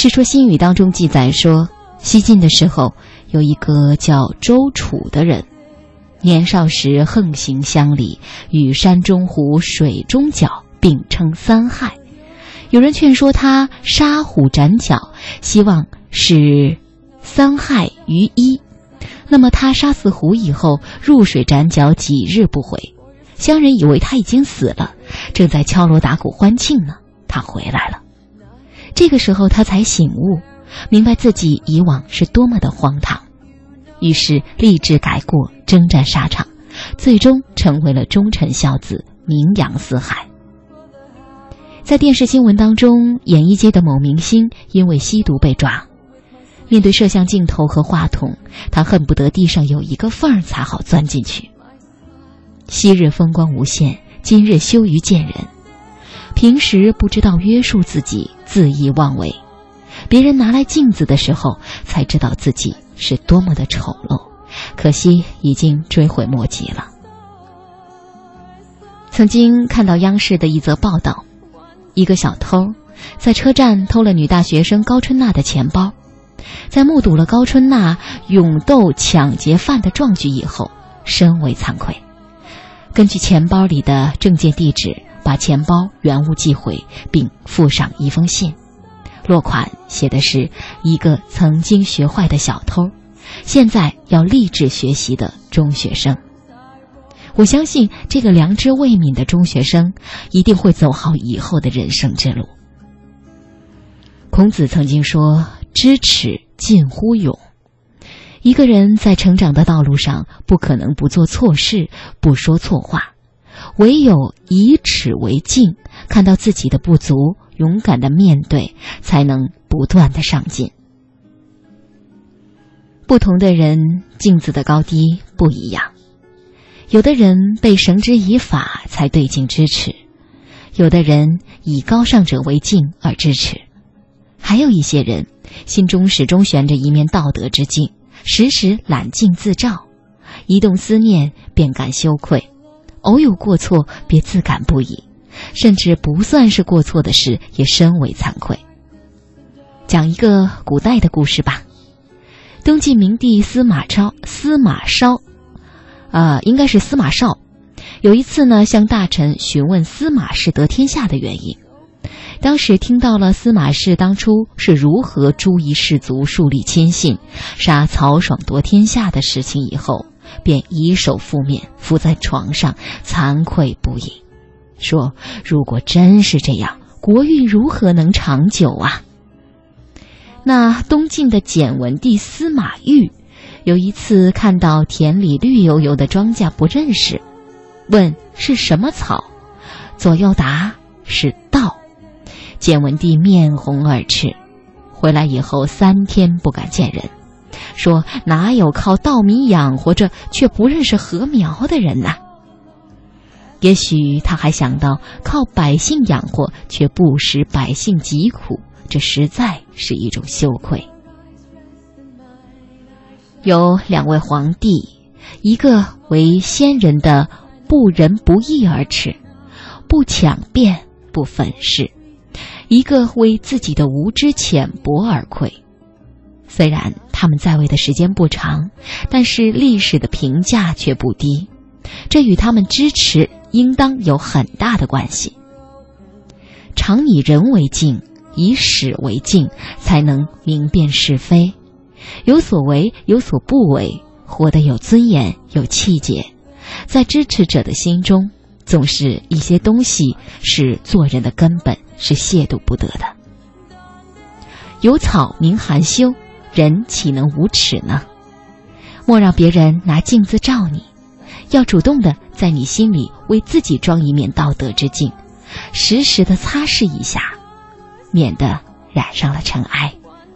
《世说新语》当中记载说，西晋的时候有一个叫周楚的人，年少时横行乡里，与山中虎、水中蛟并称三害。有人劝说他杀虎斩蛟，希望使三害于一。那么他杀死虎以后，入水斩蛟几日不回，乡人以为他已经死了，正在敲锣打鼓欢庆呢。他回来了。这个时候，他才醒悟，明白自己以往是多么的荒唐，于是立志改过，征战沙场，最终成为了忠臣孝子，名扬四海。在电视新闻当中，演艺界的某明星因为吸毒被抓，面对摄像镜头和话筒，他恨不得地上有一个缝儿才好钻进去。昔日风光无限，今日羞于见人。平时不知道约束自己，恣意妄为；别人拿来镜子的时候，才知道自己是多么的丑陋。可惜已经追悔莫及了。曾经看到央视的一则报道，一个小偷在车站偷了女大学生高春娜的钱包，在目睹了高春娜勇斗抢劫犯的壮举以后，深为惭愧。根据钱包里的证件地址。把钱包原物寄回，并附上一封信，落款写的是一个曾经学坏的小偷，现在要立志学习的中学生。我相信这个良知未泯的中学生一定会走好以后的人生之路。孔子曾经说：“知耻近乎勇。”一个人在成长的道路上，不可能不做错事，不说错话。唯有以耻为镜，看到自己的不足，勇敢的面对，才能不断的上进。不同的人镜子的高低不一样，有的人被绳之以法才对镜支持，有的人以高尚者为镜而支持，还有一些人心中始终悬着一面道德之镜，时时揽镜自照，一动思念便感羞愧。偶有过错，别自感不已；甚至不算是过错的事，也深为惭愧。讲一个古代的故事吧。东晋明帝司马昭，司马昭，啊，应该是司马绍。有一次呢，向大臣询问司马氏得天下的原因。当时听到了司马氏当初是如何诛一氏族、树立亲信、杀曹爽夺天下的事情以后。便以手覆面，伏在床上，惭愧不已，说：“如果真是这样，国运如何能长久啊？”那东晋的简文帝司马昱，有一次看到田里绿油油的庄稼不认识，问是什么草，左右答是稻，简文帝面红耳赤，回来以后三天不敢见人。说哪有靠稻米养活着却不认识禾苗的人呐？也许他还想到靠百姓养活却不识百姓疾苦，这实在是一种羞愧。有两位皇帝，一个为先人的不仁不义而耻，不抢辩不粉饰；一个为自己的无知浅薄而愧。虽然他们在位的时间不长，但是历史的评价却不低，这与他们支持应当有很大的关系。常以人为镜，以史为镜，才能明辨是非，有所为，有所不为，活得有尊严、有气节。在支持者的心中，总是一些东西是做人的根本，是亵渎不得的。有草名含羞。人岂能无耻呢？莫让别人拿镜子照你，要主动的在你心里为自己装一面道德之镜，时时的擦拭一下，免得染上了尘埃。